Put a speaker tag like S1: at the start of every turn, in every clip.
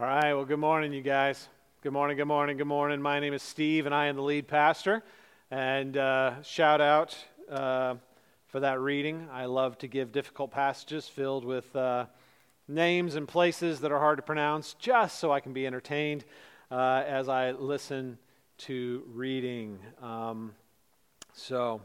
S1: All right, well, good morning, you guys. Good morning, good morning, good morning. My name is Steve, and I am the lead pastor. And uh, shout out uh, for that reading. I love to give difficult passages filled with uh, names and places that are hard to pronounce, just so I can be entertained uh, as I listen to reading. Um, so,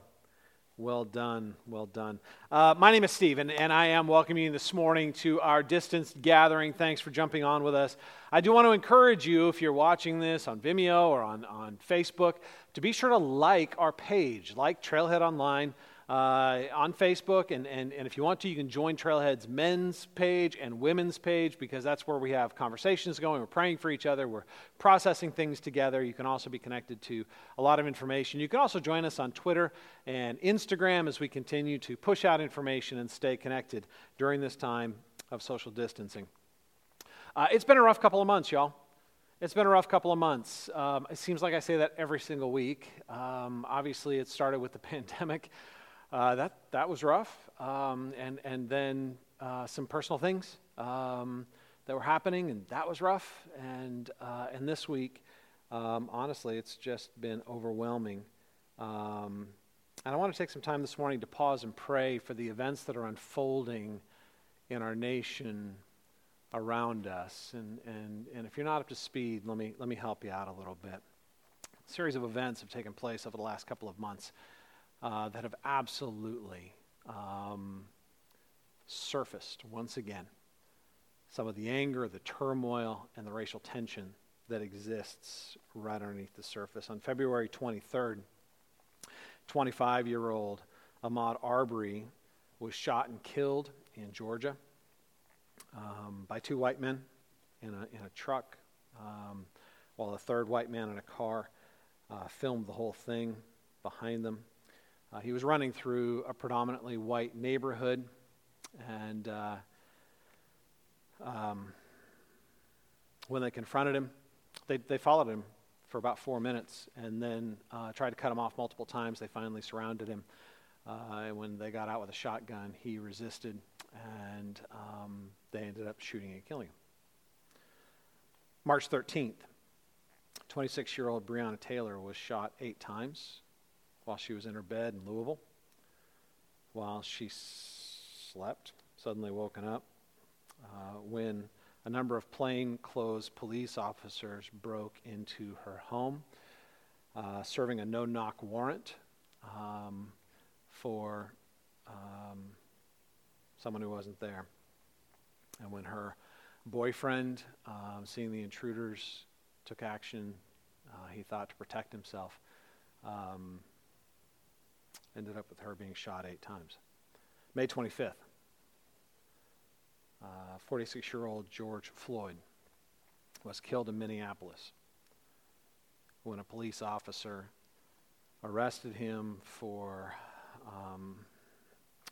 S1: well done, well done. Uh, my name is Stephen, and I am welcoming you this morning to our distance gathering. Thanks for jumping on with us. I do want to encourage you, if you're watching this on Vimeo or on, on Facebook, to be sure to like our page, like Trailhead Online uh, on Facebook. And, and, and if you want to, you can join Trailhead's men's page and women's page because that's where we have conversations going. We're praying for each other, we're processing things together. You can also be connected to a lot of information. You can also join us on Twitter and Instagram as we continue to push out information and stay connected during this time of social distancing. Uh, it's been a rough couple of months, y'all. It's been a rough couple of months. Um, it seems like I say that every single week. Um, obviously, it started with the pandemic. Uh, that, that was rough. Um, and, and then uh, some personal things um, that were happening, and that was rough. And, uh, and this week, um, honestly, it's just been overwhelming. Um, and I want to take some time this morning to pause and pray for the events that are unfolding in our nation around us. And, and, and if you're not up to speed, let me, let me help you out a little bit. A series of events have taken place over the last couple of months uh, that have absolutely um, surfaced once again some of the anger, the turmoil, and the racial tension that exists right underneath the surface. On February 23rd, 25 year old Ahmaud Arbery was shot and killed in Georgia um, by two white men in a, in a truck, um, while a third white man in a car uh, filmed the whole thing behind them. Uh, he was running through a predominantly white neighborhood, and uh, um, when they confronted him, they, they followed him for about four minutes and then uh, tried to cut him off multiple times. They finally surrounded him. Uh, and when they got out with a shotgun, he resisted, and um, they ended up shooting and killing him. March 13th, 26 year old Breonna Taylor was shot eight times while she was in her bed in Louisville, while she slept, suddenly woken up, uh, when a number of plainclothes police officers broke into her home, uh, serving a no knock warrant um, for um, someone who wasn't there. And when her boyfriend, uh, seeing the intruders, took action, uh, he thought to protect himself. Um, ended up with her being shot eight times. May 25th, 46 uh, year old George Floyd was killed in Minneapolis when a police officer arrested him for um,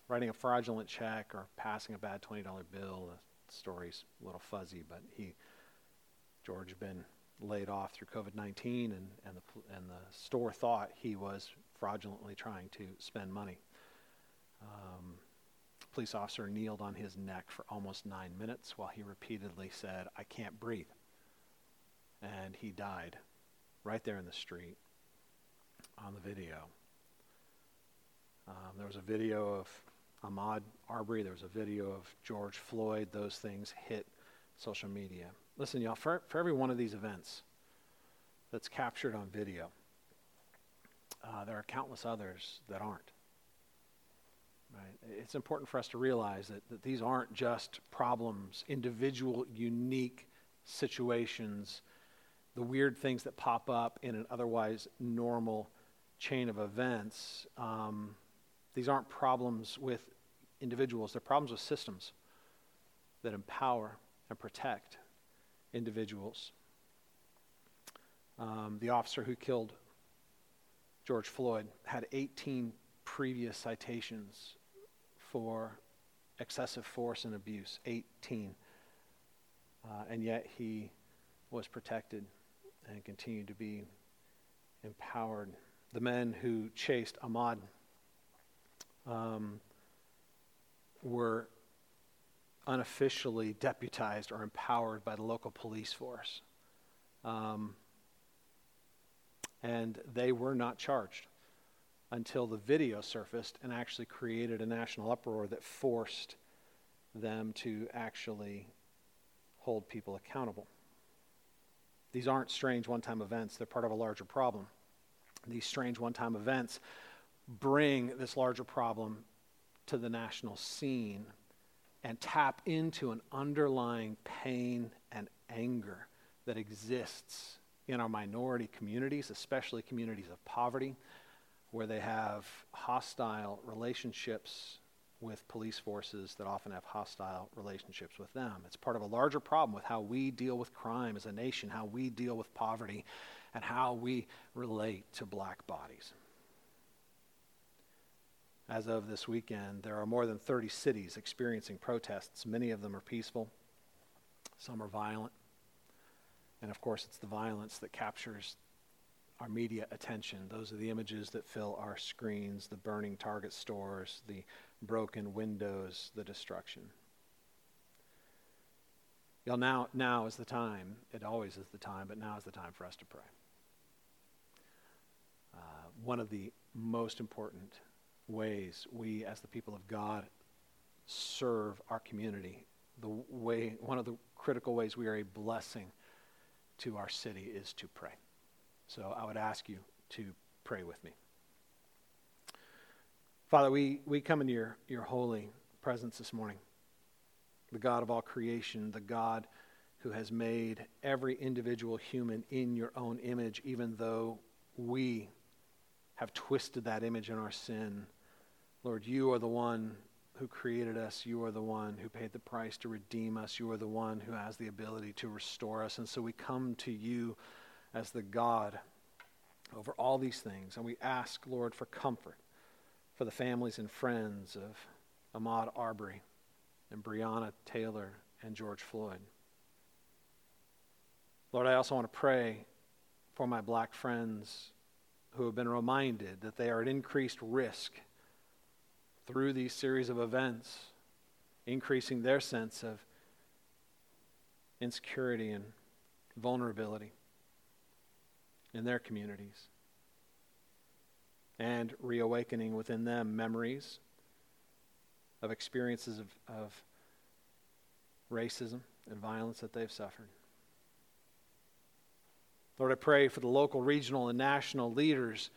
S1: writing a fraudulent check or passing a bad $20 bill. The story's a little fuzzy, but he, George, had been laid off through COVID 19, and, and, the, and the store thought he was fraudulently trying to spend money. Um, police officer kneeled on his neck for almost nine minutes while he repeatedly said, I can't breathe. And he died right there in the street on the video. Um, there was a video of Ahmaud Arbery, there was a video of George Floyd. Those things hit social media. Listen, y'all, for, for every one of these events that's captured on video, uh, there are countless others that aren't. Right? It's important for us to realize that, that these aren't just problems, individual, unique situations, the weird things that pop up in an otherwise normal chain of events. Um, these aren't problems with individuals, they're problems with systems that empower and protect individuals. Um, the officer who killed George Floyd had 18 previous citations for excessive force and abuse. 18. Uh, and yet he was protected and continued to be empowered. The men who chased Ahmaud um, were unofficially deputized or empowered by the local police force. Um, and they were not charged until the video surfaced and actually created a national uproar that forced them to actually hold people accountable. These aren't strange one time events, they're part of a larger problem. These strange one time events bring this larger problem to the national scene and tap into an underlying pain and anger that exists in our minority communities, especially communities of poverty, where they have hostile relationships with police forces that often have hostile relationships with them. It's part of a larger problem with how we deal with crime as a nation, how we deal with poverty, and how we relate to black bodies. As of this weekend, there are more than 30 cities experiencing protests. Many of them are peaceful, some are violent. And of course, it's the violence that captures our media attention. Those are the images that fill our screens the burning Target stores, the broken windows, the destruction. Know, now, now is the time. It always is the time, but now is the time for us to pray. Uh, one of the most important ways we, as the people of God, serve our community, the way, one of the critical ways we are a blessing to our city is to pray. So I would ask you to pray with me. Father, we, we come into your, your holy presence this morning. The God of all creation, the God who has made every individual human in your own image, even though we have twisted that image in our sin. Lord, you are the one who created us. You are the one who paid the price to redeem us. You are the one who has the ability to restore us. And so we come to you as the God over all these things. And we ask, Lord, for comfort for the families and friends of Ahmaud Arbery and Breonna Taylor and George Floyd. Lord, I also want to pray for my black friends who have been reminded that they are at increased risk through these series of events, increasing their sense of insecurity and vulnerability in their communities and reawakening within them memories of experiences of, of racism and violence that they've suffered. Lord, I pray for the local, regional, and national leaders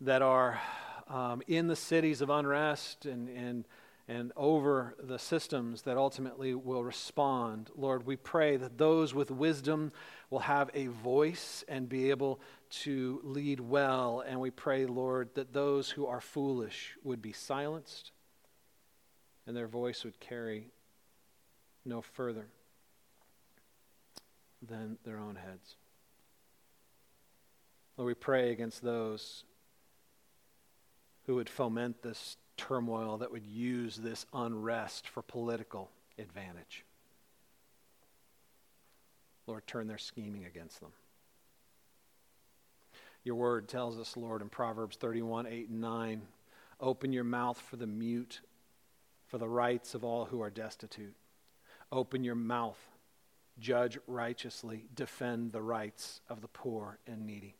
S1: that are um, in the cities of unrest and, and, and over the systems that ultimately will respond. Lord, we pray that those with wisdom will have a voice and be able to lead well. And we pray, Lord, that those who are foolish would be silenced and their voice would carry no further than their own heads. Lord, we pray against those who would foment this turmoil, that would use this unrest for political advantage. Lord, turn their scheming against them. Your word tells us, Lord, in Proverbs 31 8 and 9, open your mouth for the mute, for the rights of all who are destitute. Open your mouth, judge righteously, defend the rights of the poor and needy.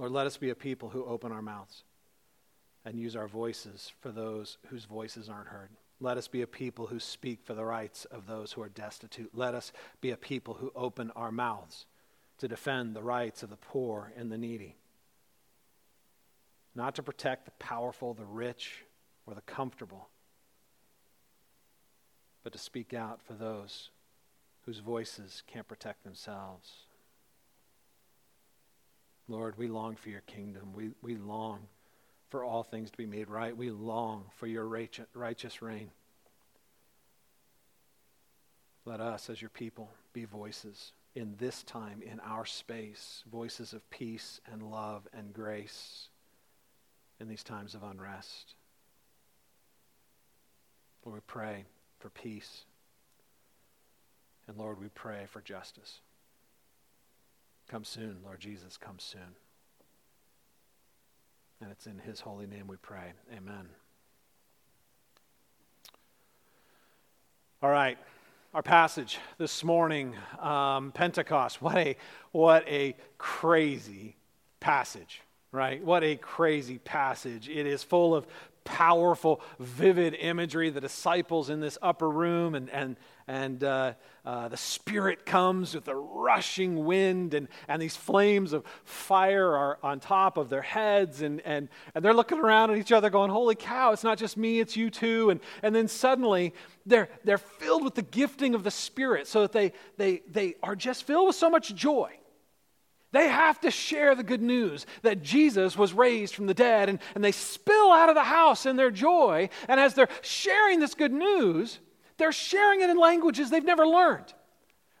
S1: Lord, let us be a people who open our mouths and use our voices for those whose voices aren't heard. Let us be a people who speak for the rights of those who are destitute. Let us be a people who open our mouths to defend the rights of the poor and the needy. Not to protect the powerful, the rich, or the comfortable, but to speak out for those whose voices can't protect themselves. Lord, we long for your kingdom. We, we long for all things to be made right. We long for your righteous reign. Let us, as your people, be voices in this time, in our space, voices of peace and love and grace in these times of unrest. Lord, we pray for peace. And Lord, we pray for justice. Come soon, Lord Jesus, come soon. And it's in his holy name we pray. Amen. All right, our passage this morning, um, Pentecost. What a what a crazy passage, right? What a crazy passage! It is full of powerful, vivid imagery. The disciples in this upper room, and, and, and uh, uh, the Spirit comes with a rushing wind, and, and these flames of fire are on top of their heads, and, and, and they're looking around at each other going, Holy cow, it's not just me, it's you too. And, and then suddenly they're, they're filled with the gifting of the Spirit, so that they, they, they are just filled with so much joy they have to share the good news that Jesus was raised from the dead, and, and they spill out of the house in their joy. And as they're sharing this good news, they're sharing it in languages they've never learned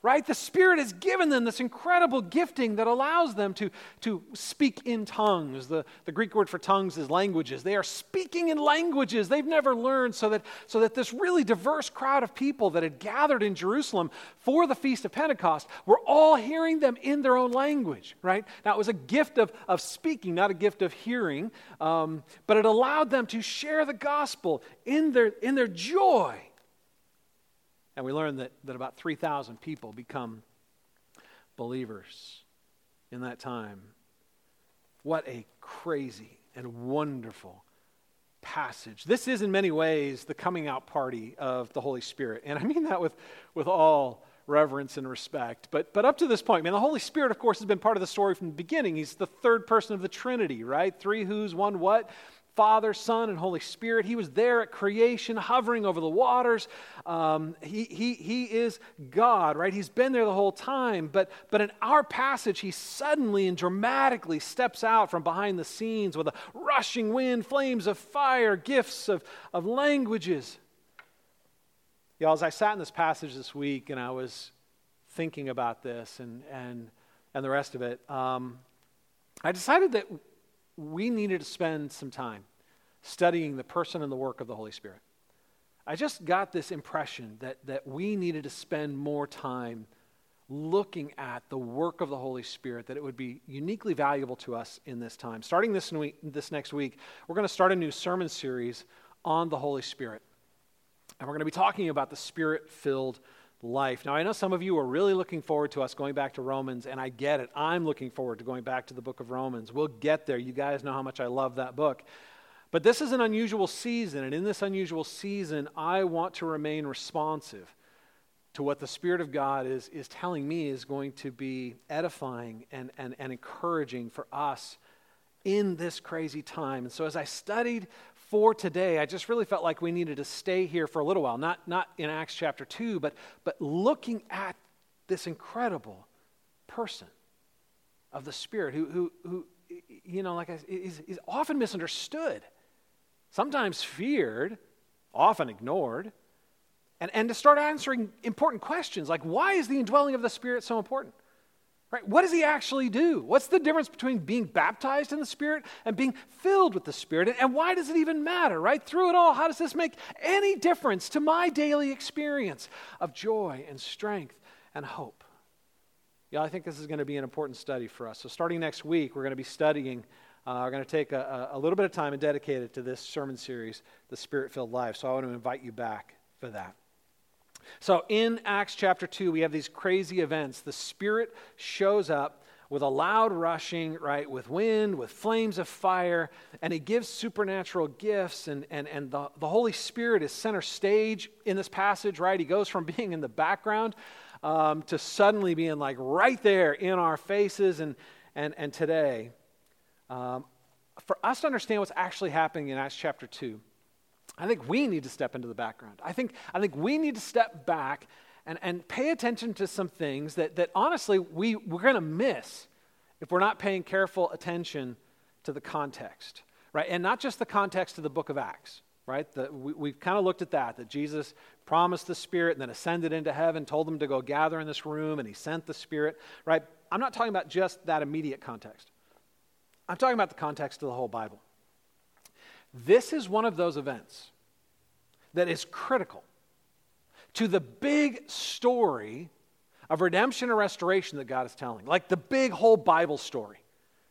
S1: right? The Spirit has given them this incredible gifting that allows them to, to speak in tongues. The, the Greek word for tongues is languages. They are speaking in languages they've never learned, so that, so that this really diverse crowd of people that had gathered in Jerusalem for the Feast of Pentecost were all hearing them in their own language, right? Now, it was a gift of, of speaking, not a gift of hearing, um, but it allowed them to share the gospel in their, in their joy and we learned that, that about 3,000 people become believers in that time. What a crazy and wonderful passage. This is, in many ways, the coming out party of the Holy Spirit. And I mean that with, with all reverence and respect. But, but up to this point, man, the Holy Spirit, of course, has been part of the story from the beginning. He's the third person of the Trinity, right? Three who's, one what. Father, Son, and Holy Spirit. He was there at creation, hovering over the waters. Um, he, he, he is God, right? He's been there the whole time. But, but in our passage, he suddenly and dramatically steps out from behind the scenes with a rushing wind, flames of fire, gifts of, of languages. Y'all, as I sat in this passage this week and I was thinking about this and, and, and the rest of it, um, I decided that we needed to spend some time studying the person and the work of the Holy Spirit. I just got this impression that, that we needed to spend more time looking at the work of the Holy Spirit, that it would be uniquely valuable to us in this time. Starting this, week, this next week, we're going to start a new sermon series on the Holy Spirit. And we're going to be talking about the Spirit filled life. Now, I know some of you are really looking forward to us going back to Romans, and I get it. I'm looking forward to going back to the book of Romans. We'll get there. You guys know how much I love that book. But this is an unusual season, and in this unusual season, I want to remain responsive to what the Spirit of God is, is telling me is going to be edifying and, and, and encouraging for us in this crazy time. And so, as I studied for today, I just really felt like we needed to stay here for a little while, not, not in Acts chapter 2, but, but looking at this incredible person of the Spirit who, who, who you know, like I, is, is often misunderstood, sometimes feared, often ignored, and, and to start answering important questions like why is the indwelling of the Spirit so important? Right? What does he actually do? What's the difference between being baptized in the Spirit and being filled with the Spirit? And, and why does it even matter, right? Through it all, how does this make any difference to my daily experience of joy and strength and hope? Yeah, I think this is going to be an important study for us. So, starting next week, we're going to be studying, uh, we're going to take a, a little bit of time and dedicate it to this sermon series, The Spirit Filled Life. So, I want to invite you back for that. So in Acts chapter 2, we have these crazy events. The Spirit shows up with a loud rushing, right, with wind, with flames of fire, and he gives supernatural gifts. And, and, and the, the Holy Spirit is center stage in this passage, right? He goes from being in the background um, to suddenly being like right there in our faces. And, and, and today, um, for us to understand what's actually happening in Acts chapter 2, I think we need to step into the background. I think, I think we need to step back and, and pay attention to some things that, that honestly we, we're going to miss if we're not paying careful attention to the context, right? And not just the context of the book of Acts, right? The, we, we've kind of looked at that, that Jesus promised the Spirit and then ascended into heaven, told them to go gather in this room, and he sent the Spirit, right? I'm not talking about just that immediate context. I'm talking about the context of the whole Bible. This is one of those events that is critical to the big story of redemption and restoration that God is telling, like the big whole Bible story,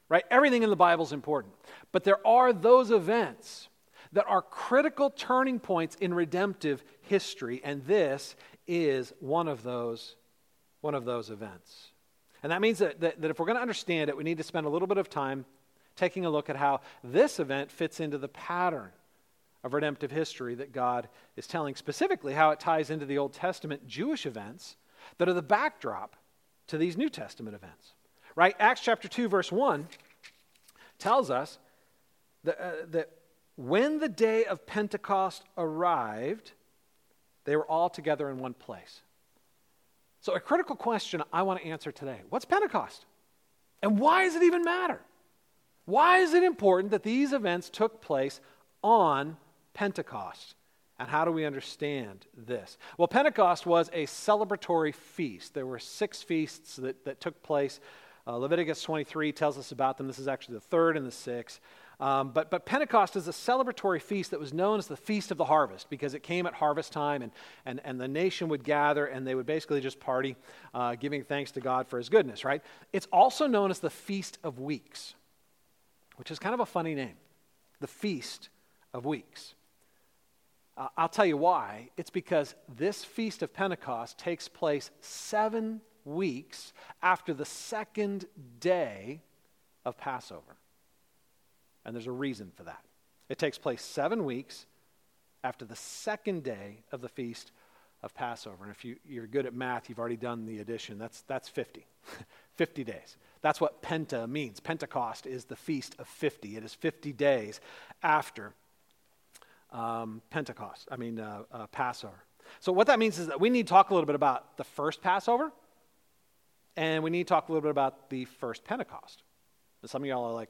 S1: right? Everything in the Bible is important. But there are those events that are critical turning points in redemptive history, and this is one of those, one of those events. And that means that, that, that if we're going to understand it, we need to spend a little bit of time taking a look at how this event fits into the pattern of redemptive history that God is telling, specifically how it ties into the Old Testament Jewish events that are the backdrop to these New Testament events. Right? Acts chapter 2, verse 1 tells us that, uh, that when the day of Pentecost arrived, they were all together in one place. So, a critical question I want to answer today what's Pentecost? And why does it even matter? Why is it important that these events took place on Pentecost? And how do we understand this? Well, Pentecost was a celebratory feast. There were six feasts that, that took place. Uh, Leviticus 23 tells us about them. This is actually the third and the sixth. Um, but, but Pentecost is a celebratory feast that was known as the Feast of the Harvest because it came at harvest time and, and, and the nation would gather and they would basically just party, uh, giving thanks to God for his goodness, right? It's also known as the Feast of Weeks, which is kind of a funny name. The Feast of Weeks. Uh, I'll tell you why. It's because this Feast of Pentecost takes place seven weeks after the second day of Passover. And there's a reason for that. It takes place seven weeks after the second day of the feast of Passover. And if you, you're good at math, you've already done the addition. That's, that's 50. 50 days. That's what Penta means. Pentecost is the feast of 50. It is 50 days after um, Pentecost, I mean, uh, uh, Passover. So, what that means is that we need to talk a little bit about the first Passover, and we need to talk a little bit about the first Pentecost. some of y'all are like,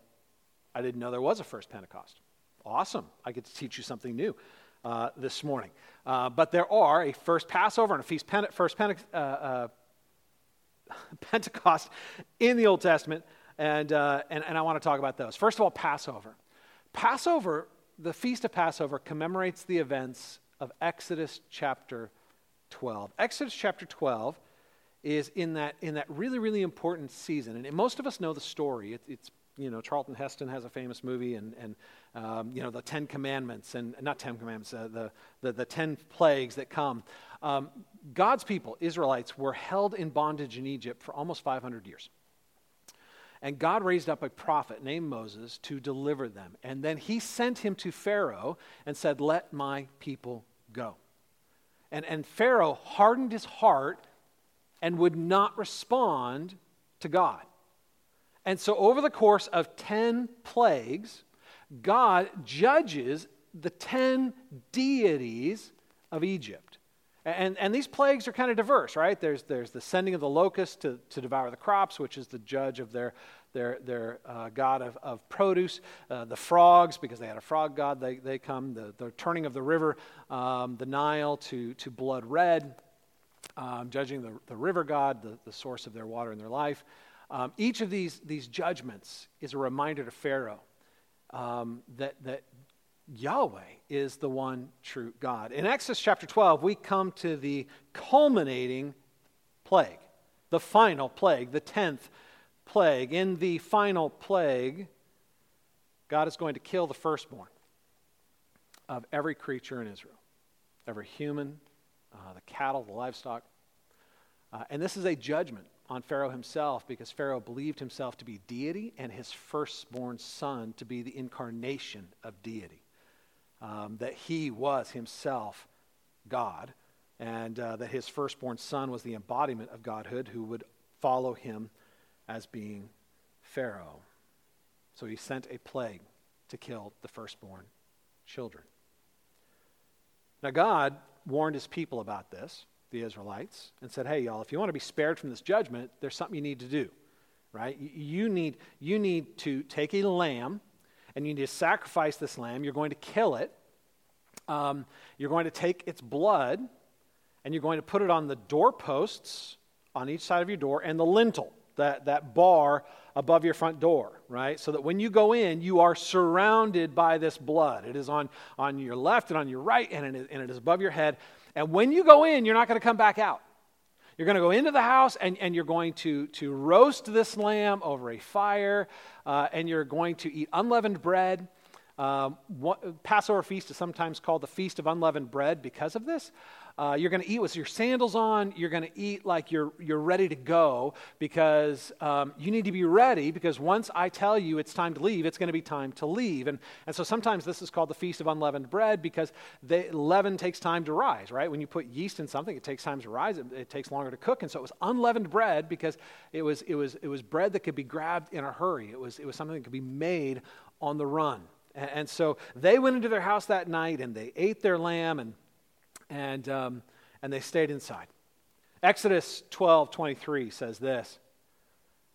S1: I didn't know there was a first Pentecost. Awesome. I get to teach you something new uh, this morning. Uh, but there are a first Passover and a feast Pente- first Pente- uh, uh Pentecost in the Old Testament, and, uh, and, and I want to talk about those. First of all, Passover. Passover, the Feast of Passover, commemorates the events of Exodus chapter 12. Exodus chapter 12 is in that, in that really, really important season. And most of us know the story. It, it's you know, Charlton Heston has a famous movie, and, and um, you know, the Ten Commandments, and not Ten Commandments, uh, the, the, the, Ten Plagues that come. Um, God's people, Israelites, were held in bondage in Egypt for almost 500 years. And God raised up a prophet named Moses to deliver them. And then he sent him to Pharaoh and said, Let my people go. And, and Pharaoh hardened his heart and would not respond to God. And so, over the course of 10 plagues, God judges the 10 deities of Egypt. And, and these plagues are kind of diverse, right? There's, there's the sending of the locusts to, to devour the crops, which is the judge of their, their, their uh, god of, of produce. Uh, the frogs, because they had a frog god, they, they come. The, the turning of the river, um, the Nile, to, to blood red, um, judging the, the river god, the, the source of their water in their life. Um, each of these, these judgments is a reminder to Pharaoh um, that, that Yahweh is the one true God. In Exodus chapter 12, we come to the culminating plague, the final plague, the tenth plague. In the final plague, God is going to kill the firstborn of every creature in Israel, every human, uh, the cattle, the livestock. Uh, and this is a judgment on Pharaoh himself because Pharaoh believed himself to be deity and his firstborn son to be the incarnation of deity. Um, that he was himself God, and uh, that his firstborn son was the embodiment of Godhood who would follow him as being Pharaoh. So he sent a plague to kill the firstborn children. Now, God warned his people about this the Israelites and said, hey, y'all, if you want to be spared from this judgment, there's something you need to do, right? You need, you need to take a lamb and you need to sacrifice this lamb. You're going to kill it. Um, you're going to take its blood and you're going to put it on the doorposts on each side of your door and the lintel, that, that bar above your front door, right? So that when you go in, you are surrounded by this blood. It is on, on your left and on your right, and it and it is above your head. And when you go in, you're not going to come back out. You're going to go into the house and, and you're going to, to roast this lamb over a fire, uh, and you're going to eat unleavened bread. Um, what, Passover feast is sometimes called the Feast of Unleavened Bread because of this. Uh, you're going to eat with your sandals on. You're going to eat like you're, you're ready to go because um, you need to be ready because once I tell you it's time to leave, it's going to be time to leave. And, and so sometimes this is called the Feast of Unleavened Bread because the leaven takes time to rise, right? When you put yeast in something, it takes time to rise. It, it takes longer to cook. And so it was unleavened bread because it was, it, was, it was bread that could be grabbed in a hurry. It was, it was something that could be made on the run. And, so they went into their house that night and they ate their lamb and and, um, and they stayed inside. Exodus 12 23 says this.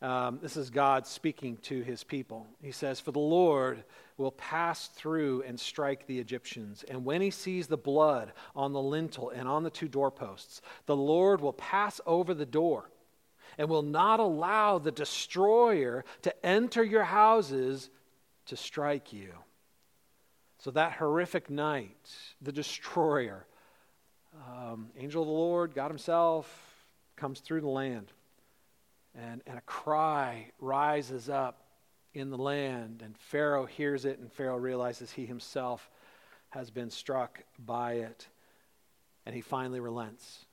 S1: Um, this is God speaking to his people. He says, For the Lord will pass through and strike the Egyptians. And when he sees the blood on the lintel and on the two doorposts, the Lord will pass over the door and will not allow the destroyer to enter your houses to strike you. So that horrific night, the destroyer um, angel of the Lord, God Himself, comes through the land. And, and a cry rises up in the land, and Pharaoh hears it, and Pharaoh realizes he himself has been struck by it. And he finally relents.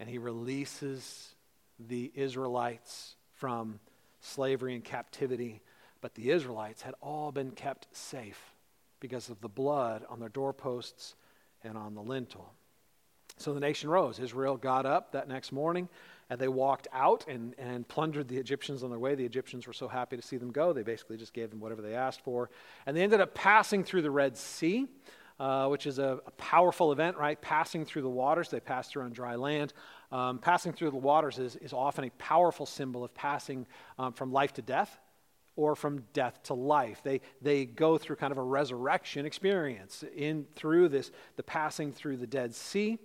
S1: And he releases the Israelites from slavery and captivity. But the Israelites had all been kept safe because of the blood on their doorposts and on the lintel. So the nation rose. Israel got up that next morning and they walked out and, and plundered the Egyptians on their way. The Egyptians were so happy to see them go, they basically just gave them whatever they asked for. And they ended up passing through the Red Sea, uh, which is a, a, powerful event, right? Passing through the waters. They passed through on dry land. Um, passing through the waters is, is often a powerful symbol of passing um, from life to death or from death to life. They, they go through kind of a resurrection experience in through this, the passing through the Dead Sea.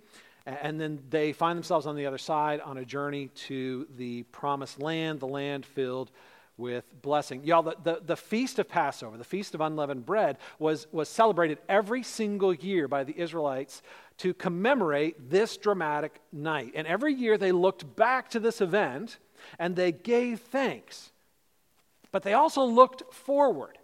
S1: And then they find themselves on the other side on a journey to the promised land, the land filled with blessing. Y'all, the, the, the, feast of Passover, the feast of unleavened bread, was, was celebrated every single year by the Israelites to commemorate this dramatic night. And every year they looked back to this event and they gave thanks but they also looked forward.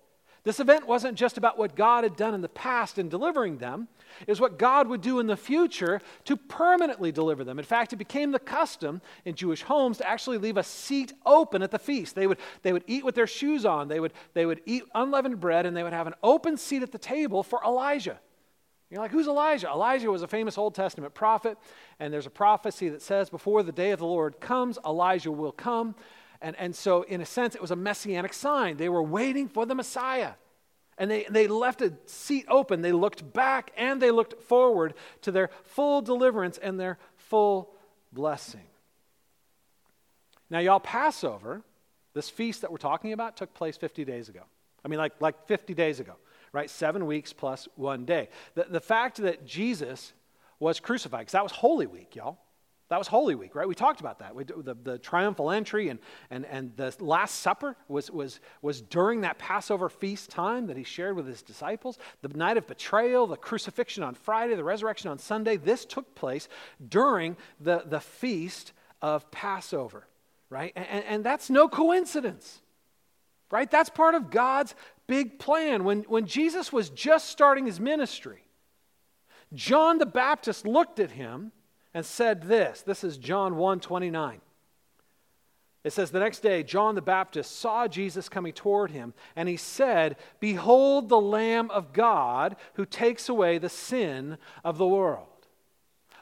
S1: This event wasn't just about what God had done in the past in delivering them, it was what God would do in the future to permanently deliver them. In fact, it became the custom in Jewish homes to actually leave a seat open at the feast. They would, they would eat with their shoes on, they would, they would eat unleavened bread, and they would have an open seat at the table for Elijah. You're like, who's Elijah? Elijah was a famous Old Testament prophet, and there's a prophecy that says, before the day of the Lord comes, Elijah will come and, and so, in a sense, it was a messianic sign. They were waiting for the Messiah. And they, they left a seat open. They looked back and they looked forward to their full deliverance and their full blessing. Now, y'all, Passover, this feast that we're talking about, took place 50 days ago. I mean, like, like 50 days ago, right? Seven weeks plus one day. The, the fact that Jesus was crucified, because that was Holy Week, y'all. That was Holy Week, right? We talked about that. We, the, the triumphal entry and, and, and the Last Supper was, was, was during that Passover feast time that he shared with his disciples. The night of betrayal, the crucifixion on Friday, the resurrection on Sunday, this took place during the, the feast of Passover, right? And, and that's no coincidence, right? That's part of God's big plan. When, when Jesus was just starting his ministry, John the Baptist looked at him and said this. This is John 1 29. It says, The next day, John the Baptist saw Jesus coming toward him, and he said, Behold the Lamb of God who takes away the sin of the world.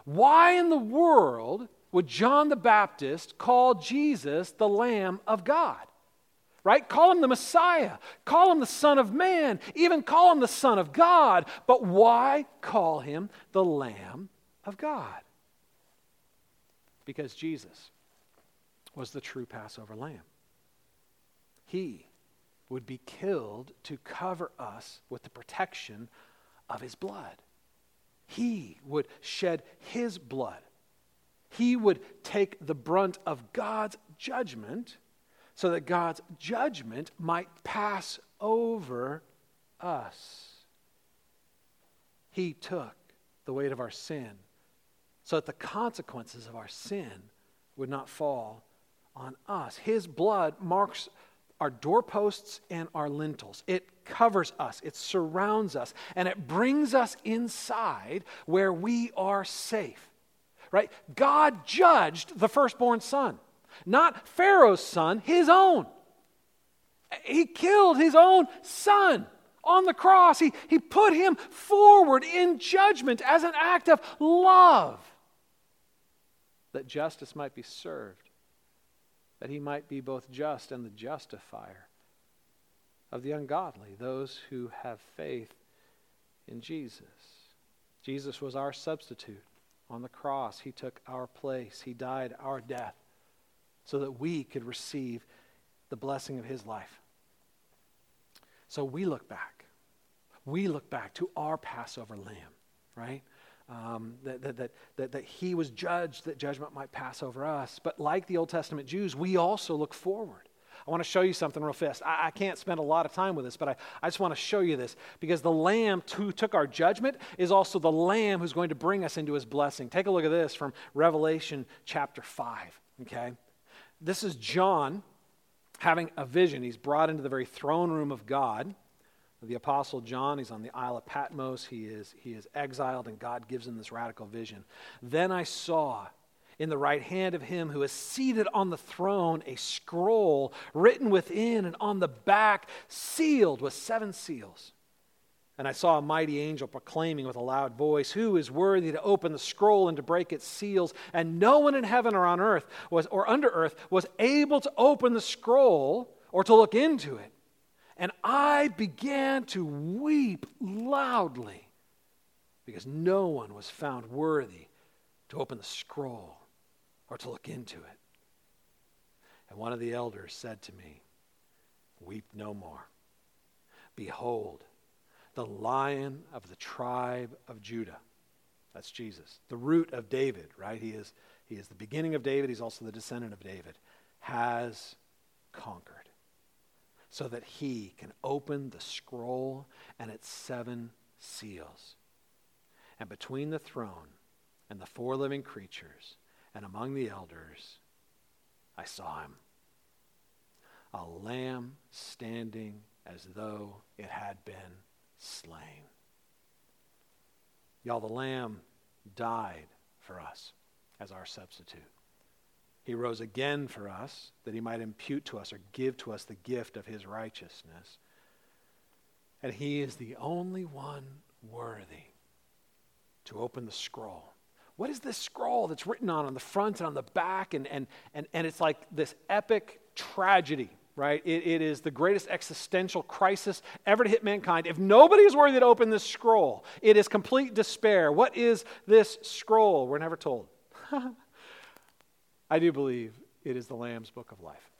S1: Why in the world would John the Baptist call Jesus the Lamb of God? Right? Call him the Messiah. Call him the Son of Man. Even call him the Son of God. But why call him the Lamb of God? Because Jesus was the true Passover lamb. He would be killed to cover us with the protection of his blood. He would shed his blood. He would take the brunt of God's judgment so that God's judgment might pass over us. He took the weight of our sin so that the consequences of our sin would not fall on us. His blood marks our doorposts and our lintels. It covers us, it surrounds us, and it brings us inside where we are safe. Right? God judged the firstborn son, not Pharaoh's son, his own. He killed his own son on the cross. He, he put him forward in judgment as an act of love that justice might be served that he might be both just and the justifier of the ungodly, those who have faith in Jesus. Jesus was our substitute on the cross. He took our place, He died our death so that we could receive the blessing of His life. So we look back. We look back to our Passover lamb, right? Um, that, that, that, that, he was judged that judgment might pass over us. But like the Old Testament Jews, we also look forward. I want to show you something real fast. I, I, can't spend a lot of time with this, but I, I just want to show you this because the Lamb who took our judgment is also the Lamb who's going to bring us into his blessing. Take a look at this from Revelation chapter 5. Okay? This is John having a vision. He's brought into the very throne room of God the apostle john he's on the isle of patmos he is he is exiled and god gives him this radical vision then i saw in the right hand of him who is seated on the throne a scroll written within and on the back sealed with seven seals and I saw a mighty angel proclaiming with a loud voice, Who is worthy to open the scroll and to break its seals? And no one in heaven or on earth was, or under earth was able to open the scroll or to look into it. And I began to weep loudly because no one was found worthy to open the scroll or to look into it. And one of the elders said to me, Weep no more. Behold, the lion of the tribe of Judah. That's Jesus, the root of David, right? He is, he is the beginning of David, he's also the descendant of David, has conquered so that he can open the scroll and its seven seals. And between the throne and the four living creatures and among the elders, I saw him. A lamb standing as though it had been slain. Y'all, the lamb died for us as our substitute. He rose again for us, that he might impute to us or give to us the gift of his righteousness. And he is the only one worthy to open the scroll. What is this scroll that's written on on the front and on the back? And, and, and, and it's like this epic tragedy, right? It, it is the greatest existential crisis ever to hit mankind. If nobody is worthy to open this scroll, it is complete despair. What is this scroll? We're never told. I do believe it is the Lamb's book of life.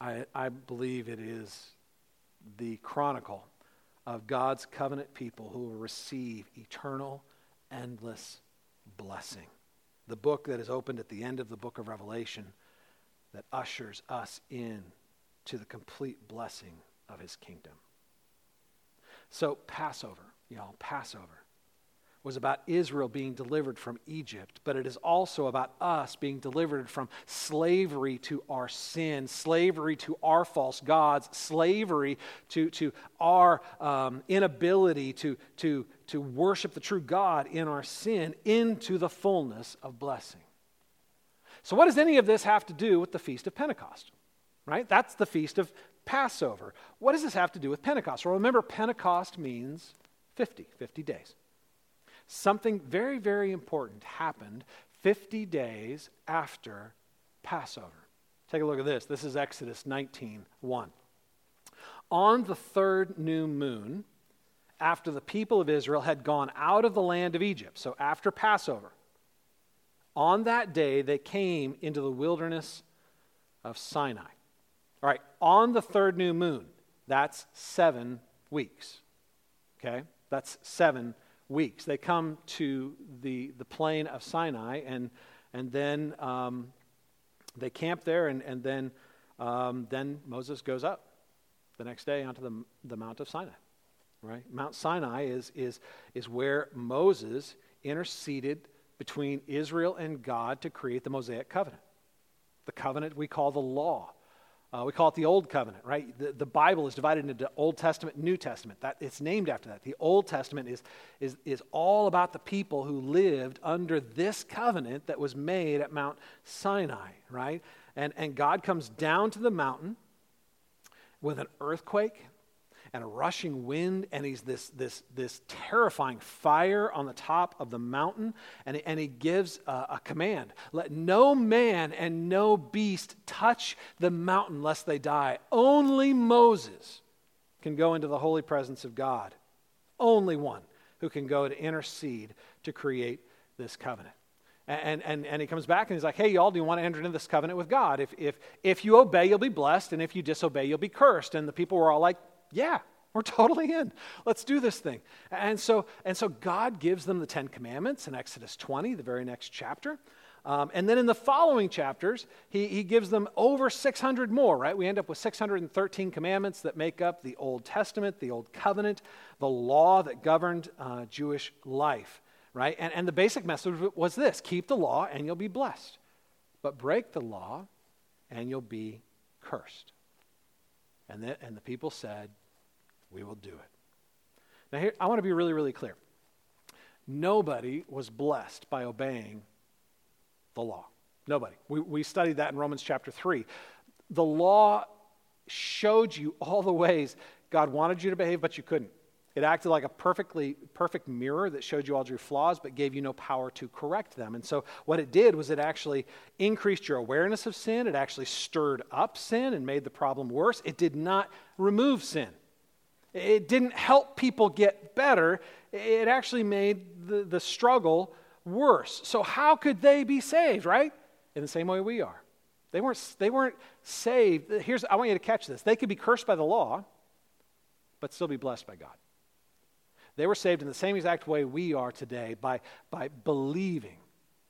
S1: I, I believe it is the chronicle of God's covenant people who will receive eternal, endless blessing. The book that is opened at the end of the book of Revelation that ushers us in to the complete blessing of his kingdom. So, Passover, y'all, Passover was about Israel being delivered from Egypt, but it is also about us being delivered from slavery to our sin, slavery to our false gods, slavery to, to our um, inability to, to, to worship the true God in our sin into the fullness of blessing. So, what does any of this have to do with the Feast of Pentecost? Right? That's the Feast of Passover. What does this have to do with Pentecost? Well, remember, Pentecost means 50, 50 days something very, very important happened 50 days after Passover. Take a look at this. This is Exodus 19 1. On the third new moon, after the people of Israel had gone out of the land of Egypt, so after Passover, on that day they came into the wilderness of Sinai. All right, on the third new moon, that's seven weeks. Okay? That's seven weeks. They come to the, the plain of Sinai, and, and then um, they camp there, and, and then, um, then Moses goes up the next day onto the, the Mount of Sinai. Right? Mount Sinai is, is, is where Moses interceded between Israel and God to create the Mosaic covenant. The covenant we call the law. Uh, we call it the Old Covenant, right? The, the Bible is divided into Old Testament, New Testament. That, it's named after that. The Old Testament is, is, is all about the people who lived under this covenant that was made at Mount Sinai, right? And, and God comes down to the mountain with an earthquake and a rushing wind, and he's this, this, this terrifying fire on the top of the mountain, and, and he gives a, a command Let no man and no beast touch the mountain lest they die. Only Moses can go into the holy presence of God. Only one who can go to intercede to create this covenant. And, and, and he comes back and he's like, hey, y'all, do you want to enter into this covenant with God? If, if, if you obey, you'll be blessed, and if you disobey, you'll be cursed. And the people were all like, yeah, we're totally in. Let's do this thing. And so, and so God gives them the Ten Commandments in Exodus 20, the very next chapter. Um, and then in the following chapters, he, he gives them over 600 more, right? We end up with 613 commandments that make up the Old Testament, the Old Covenant, the law that governed uh, Jewish life, right? And, and the basic message was this keep the law and you'll be blessed, but break the law and you'll be cursed. And the, and the people said, we will do it. Now, here, I want to be really, really clear. Nobody was blessed by obeying the law. Nobody. We, we studied that in Romans chapter 3. The law showed you all the ways God wanted you to behave, but you couldn't. It acted like a perfectly perfect mirror that showed you all your flaws but gave you no power to correct them. And so what it did was it actually increased your awareness of sin, it actually stirred up sin and made the problem worse. It did not remove sin. It didn't help people get better, it actually made the, the struggle worse. So, how could they be saved, right? In the same way we are. They weren't, they weren't saved. Here's, I want you to catch this. They could be cursed by the law, but still be blessed by God. They were saved in the same exact way we are today by, by believing,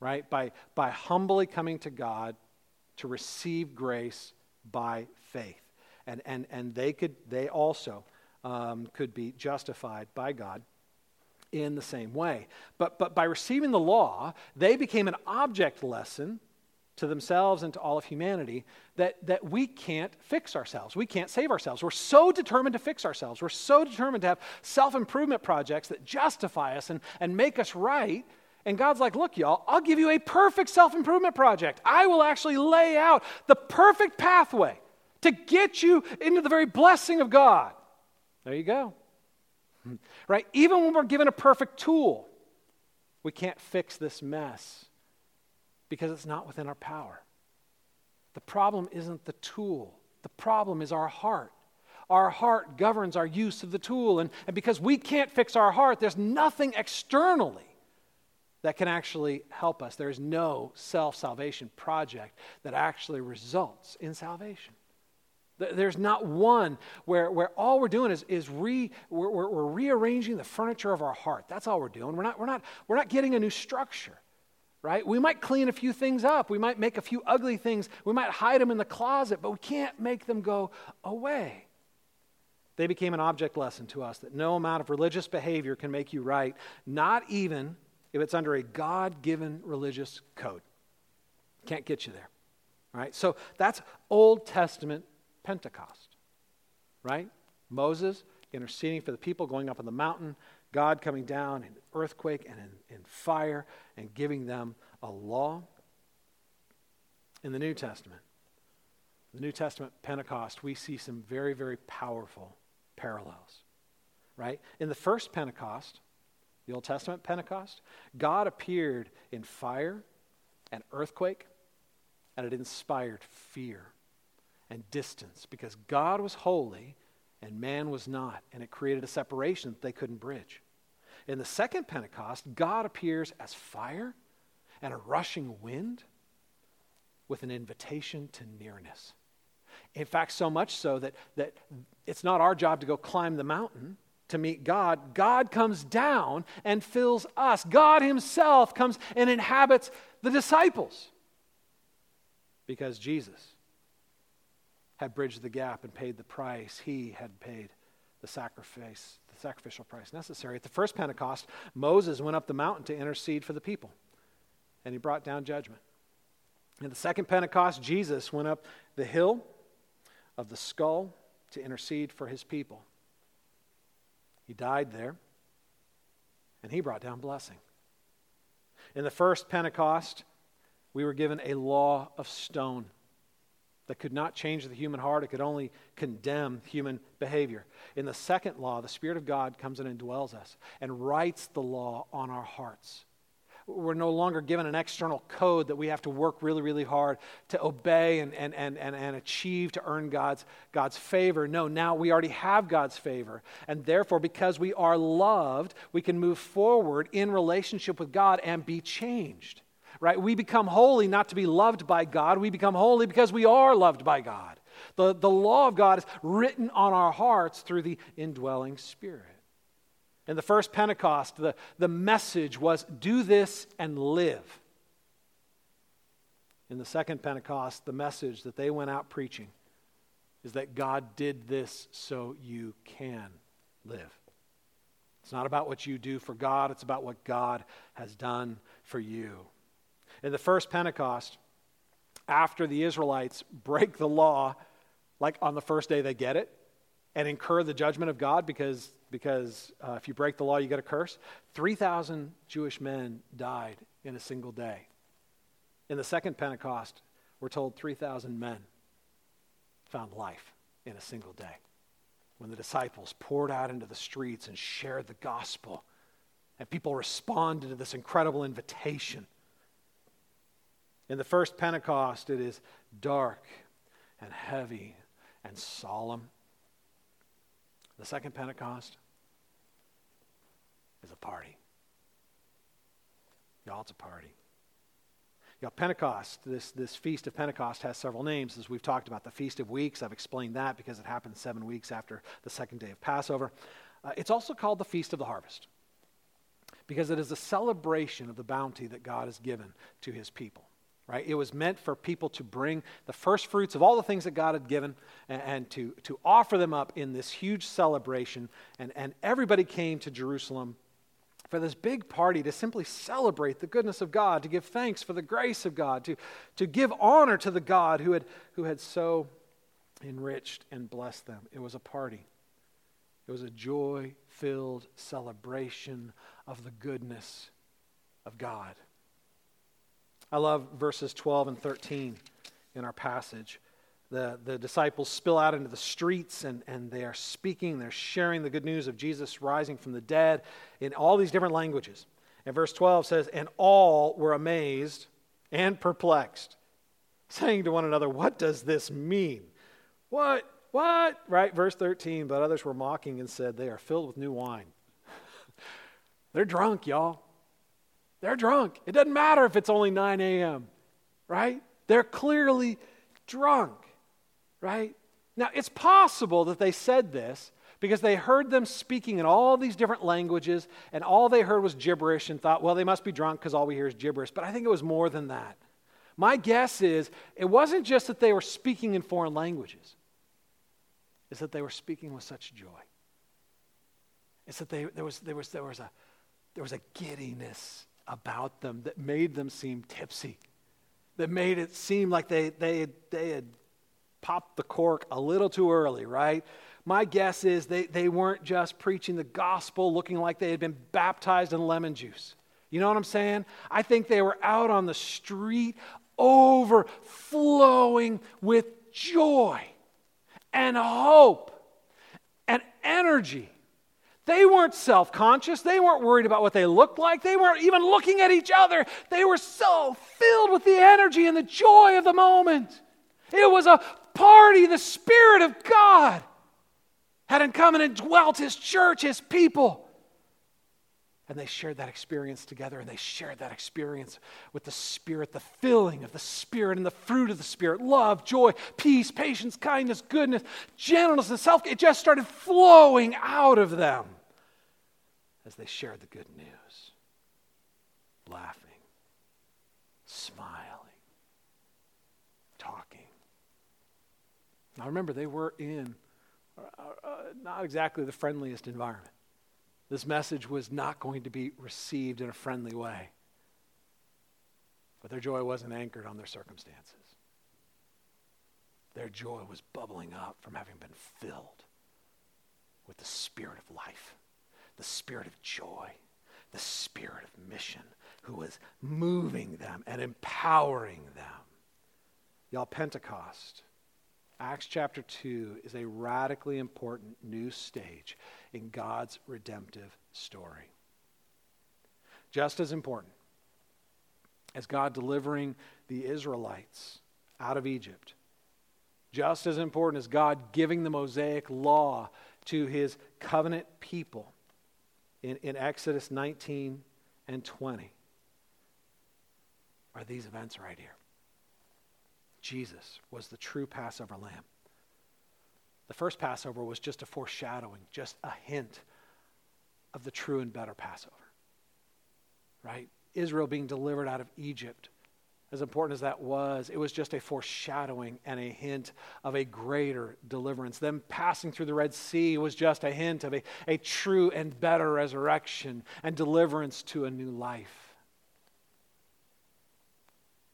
S1: right? By, by humbly coming to God to receive grace by faith. And, and, and they could, they also um, could be justified by God in the same way. But, but by receiving the law, they became an object lesson to themselves and to all of humanity that, that we can't fix ourselves. We can't save ourselves. We're so determined to fix ourselves. We're so determined to have self improvement projects that justify us and, and make us right. And God's like, look, y'all, I'll give you a perfect self improvement project. I will actually lay out the perfect pathway to get you into the very blessing of God. There you go. Right? Even when we're given a perfect tool, we can't fix this mess because it's not within our power. The problem isn't the tool, the problem is our heart. Our heart governs our use of the tool. And, and because we can't fix our heart, there's nothing externally that can actually help us. There's no self salvation project that actually results in salvation. There's not one where, where all we're doing is, is re, we're, we're, we're rearranging the furniture of our heart. That's all we're doing. We're not, we're, not, we're not getting a new structure, right? We might clean a few things up. We might make a few ugly things. We might hide them in the closet, but we can't make them go away. They became an object lesson to us that no amount of religious behavior can make you right, not even if it's under a God given religious code. Can't get you there. Right? So that's Old Testament Pentecost, right? Moses interceding for the people going up on the mountain, God coming down in earthquake and in, in fire and giving them a law. In the New Testament, the New Testament Pentecost, we see some very, very powerful parallels, right? In the first Pentecost, the Old Testament Pentecost, God appeared in fire and earthquake, and it inspired fear and distance because God was holy and man was not, and it created a separation that they couldn't bridge. In the second Pentecost, God appears as fire and a rushing wind with an invitation to nearness. In fact, so much so that, that it's not our job to go climb the mountain to meet God. God comes down and fills us. God Himself comes and inhabits the disciples because Jesus had bridged the gap and paid the price. He had paid the sacrifice, the sacrificial price necessary. At the first Pentecost, Moses went up the mountain to intercede for the people, and he brought down judgment. In the second Pentecost, Jesus went up the hill of the skull to intercede for his people. He died there, and he brought down blessing. In the first Pentecost, we were given a law of stone that could not change the human heart, it could only condemn human behavior. In the second law, the Spirit of God comes in and dwells us and writes the law on our hearts. We're no longer given an external code that we have to work really, really hard to obey and, and, and, and, and achieve to earn God's, God's favor. No, now we already have God's favor. And therefore, because we are loved, we can move forward in relationship with God and be changed. Right? We become holy not to be loved by God, we become holy because we are loved by God. The, the law of God is written on our hearts through the indwelling Spirit. In the first Pentecost, the, the message was do this and live. In the second Pentecost, the message that they went out preaching is that God did this so you can live. It's not about what you do for God, it's about what God has done for you. In the first Pentecost, after the Israelites break the law, like on the first day they get it, and incur the judgment of God because because uh, if you break the law, you get a curse. 3,000 Jewish men died in a single day. In the second Pentecost, we're told 3,000 men found life in a single day. When the disciples poured out into the streets and shared the gospel, and people responded to this incredible invitation. In the first Pentecost, it is dark and heavy and solemn. The second Pentecost is a party. Y'all, it's a party. Y'all, Pentecost, this, this feast of Pentecost has several names, as we've talked about. The Feast of Weeks, I've explained that because it happens seven weeks after the second day of Passover. Uh, it's also called the Feast of the Harvest because it is a celebration of the bounty that God has given to his people right? It was meant for people to bring the first fruits of all the things that God had given and, and, to, to offer them up in this huge celebration. And, and everybody came to Jerusalem for this big party to simply celebrate the goodness of God, to give thanks for the grace of God, to, to give honor to the God who had, who had so enriched and blessed them. It was a party. It was a joy filled celebration of the goodness of God. I love verses 12 and 13 in our passage. The, the disciples spill out into the streets and, and they are speaking, they're sharing the good news of Jesus rising from the dead in all these different languages. And verse 12 says, And all were amazed and perplexed, saying to one another, What does this mean? What? What? Right? Verse 13, but others were mocking and said, They are filled with new wine. They're drunk, y'all. They're drunk. It doesn't matter if it's only 9 a.m., right? They're clearly drunk, right? Now, it's possible that they said this because they heard them speaking in all these different languages, and all they heard was gibberish and thought, well, they must be drunk because all we hear is gibberish. But I think it was more than that. My guess is it wasn't just that they were speaking in foreign languages, it's that they were speaking with such joy. It's that they, there, was, there, was, there, was a, there was a giddiness about them that made them seem tipsy, that made it seem like they, they, they had popped the cork a little too early, right? My guess is they, they weren't just preaching the gospel looking like they had been baptized in lemon juice. You know what I'm saying? I think they were out on the street overflowing with joy and hope and energy they weren't self conscious. They weren't worried about what they looked like. They weren't even looking at each other. They were so filled with the energy and the joy of the moment. It was a party. The Spirit of God had come and dwelt His church, His people. And they shared that experience together, and they shared that experience with the Spirit, the filling of the Spirit and the fruit of the Spirit love, joy, peace, patience, kindness, goodness, gentleness, and self. It just started flowing out of them as they shared the good news, laughing, smiling, talking. Now remember, they were in uh, uh, not exactly the friendliest environment. This message was not going to be received in a friendly way. But their joy wasn't anchored on their circumstances. Their joy was bubbling up from having been filled with the spirit of life, the spirit of joy, the spirit of mission, who was moving them and empowering them. Y'all, Pentecost, Acts chapter 2, is a radically important new stage in God's redemptive story. Just as important as God delivering the Israelites out of Egypt, just as important as God giving the Mosaic law to his covenant people in, in Exodus 19 and 20 are these events right here. Jesus was the true Passover lamb. The first Passover was just a foreshadowing, just a hint of the true and better Passover. Right? Israel being delivered out of Egypt, as important as that was, it was just a foreshadowing and a hint of a greater deliverance. Them passing through the Red Sea was just a hint of a, a true and better resurrection and deliverance to a new life.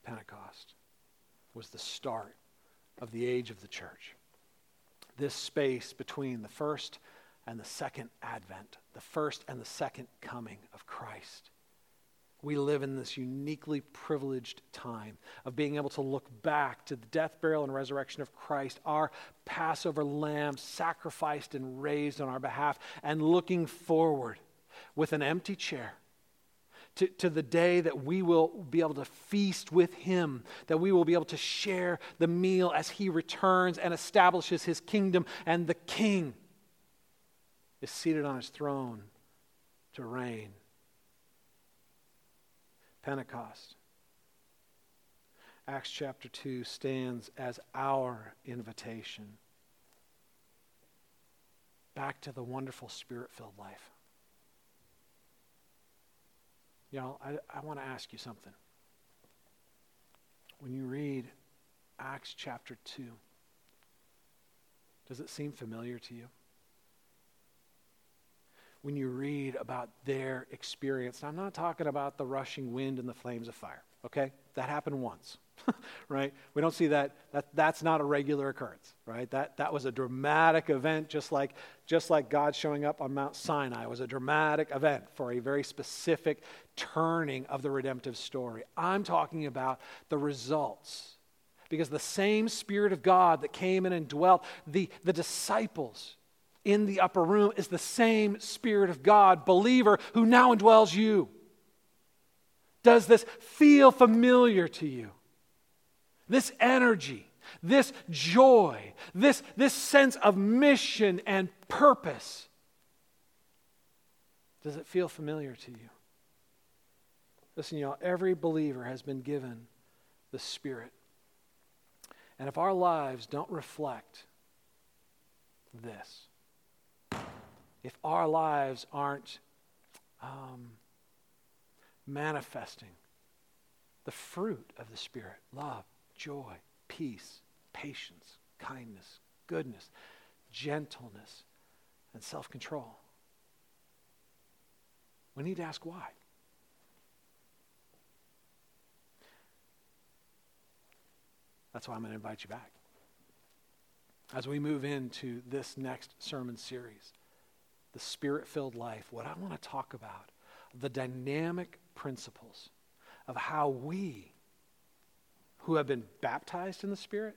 S1: Pentecost was the start of the age of the church. This space between the first and the second advent, the first and the second coming of Christ. We live in this uniquely privileged time of being able to look back to the death, burial, and resurrection of Christ, our Passover lamb sacrificed and raised on our behalf, and looking forward with an empty chair to, to the day that we will be able to feast with him, that we will be able to share the meal as he returns and establishes his kingdom, and the king is seated on his throne to reign. Pentecost. Acts chapter 2 stands as our invitation back to the wonderful spirit filled life. Y'all, I, I want to ask you something. When you read Acts chapter 2, does it seem familiar to you? When you read about their experience, I'm not talking about the rushing wind and the flames of fire, okay? That happened once. right? We don't see that, that. That's not a regular occurrence, right? That, that was a dramatic event, just like, just like God showing up on Mount Sinai was a dramatic event for a very specific turning of the redemptive story. I'm talking about the results. Because the same Spirit of God that came in and dwelt, the, the disciples in the upper room, is the same Spirit of God, believer, who now indwells you. Does this feel familiar to you? this energy, this joy, this, this sense of mission and purpose. Does it feel familiar to you? Listen, y'all, every believer has been given the Spirit. And if our lives don't reflect this, if our lives aren't um, manifesting the fruit of the Spirit, love, joy, peace, patience, kindness, goodness, gentleness, and self control. We need to ask why. That's why I'm going to invite you back. As we move into this next sermon series, the spirit filled life, what I want to talk about, the dynamic principles of how we who have been baptized in the Spirit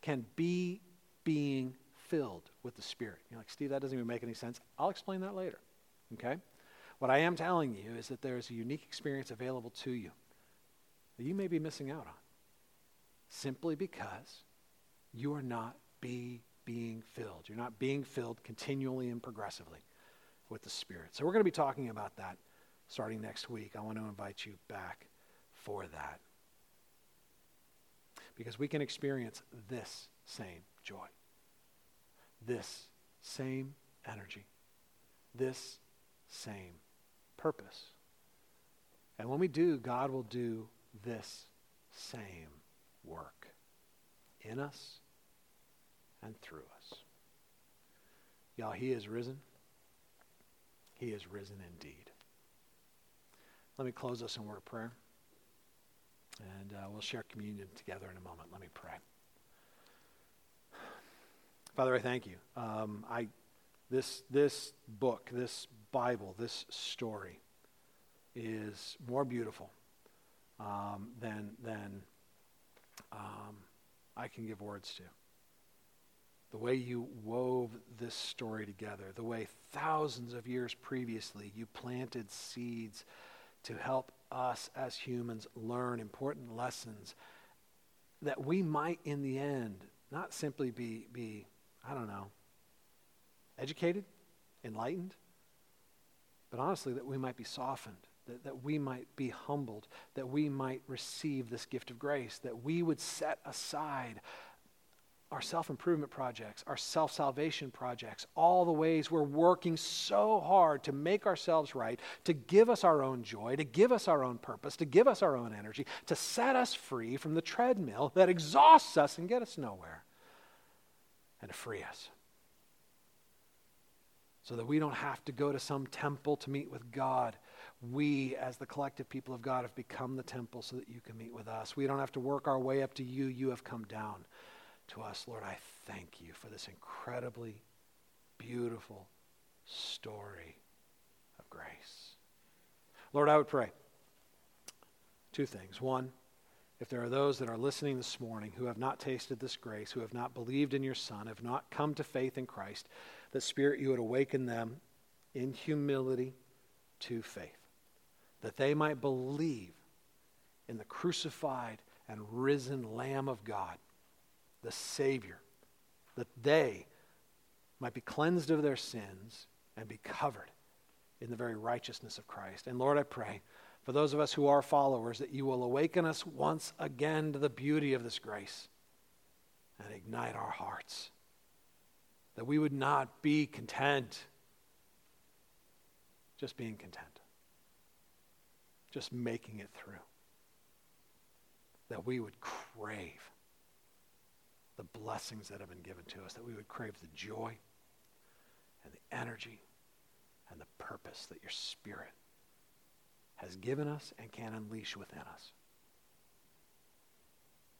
S1: can be being filled with the Spirit. You're like, Steve, that doesn't even make any sense. I'll explain that later. Okay? What I am telling you is that there is a unique experience available to you that you may be missing out on simply because you are not be being filled. You're not being filled continually and progressively with the Spirit. So we're going to be talking about that starting next week. I want to invite you back for that because we can experience this same joy, this same energy, this same purpose. And when we do, God will do this same work in us and through us. Y'all, He is risen. He is risen indeed. Let me close us in word of prayer. And uh, we'll share communion together in a moment. Let me pray. Father, I thank you. Um, I, this, this book, this Bible, this story is more beautiful um, than, than um, I can give words to. The way you wove this story together, the way thousands of years previously you planted seeds to help us as humans learn important lessons that we might, in the end, not simply be, be I don't know, educated, enlightened, but honestly, that we might be softened, that, that we might be humbled, that we might receive this gift of grace, that we would set aside our self improvement projects, our self salvation projects, all the ways we're working so hard to make ourselves right, to give us our own joy, to give us our own purpose, to give us our own energy, to set us free from the treadmill that exhausts us and get us nowhere, and to free us. So that we don't have to go to some temple to meet with God. We, as the collective people of God, have become the temple so that you can meet with us. We don't have to work our way up to you. You have come down to us. Lord, I thank you for this incredibly beautiful story of grace. Lord, I would pray two things. One, if there are those that are listening this morning who have not tasted this grace, who have not believed in your Son, have not come to faith in Christ, that Spirit, you would awaken them in humility to faith, that they might believe in the crucified and risen Lamb of God the Savior, that they might be cleansed of their sins and be covered in the very righteousness of Christ. And Lord, I pray for those of us who are followers that you will awaken us once again to the beauty of this grace and ignite our hearts. That we would not be content just being content, just making it through. That we would crave the blessings that have been given to us, that we would crave the joy and the energy and the purpose that your Spirit has given us and can unleash within us.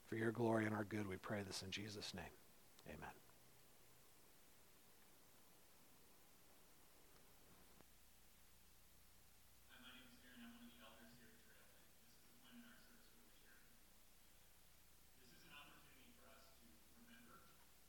S1: For your glory and our good, we pray this in Jesus' name. Amen.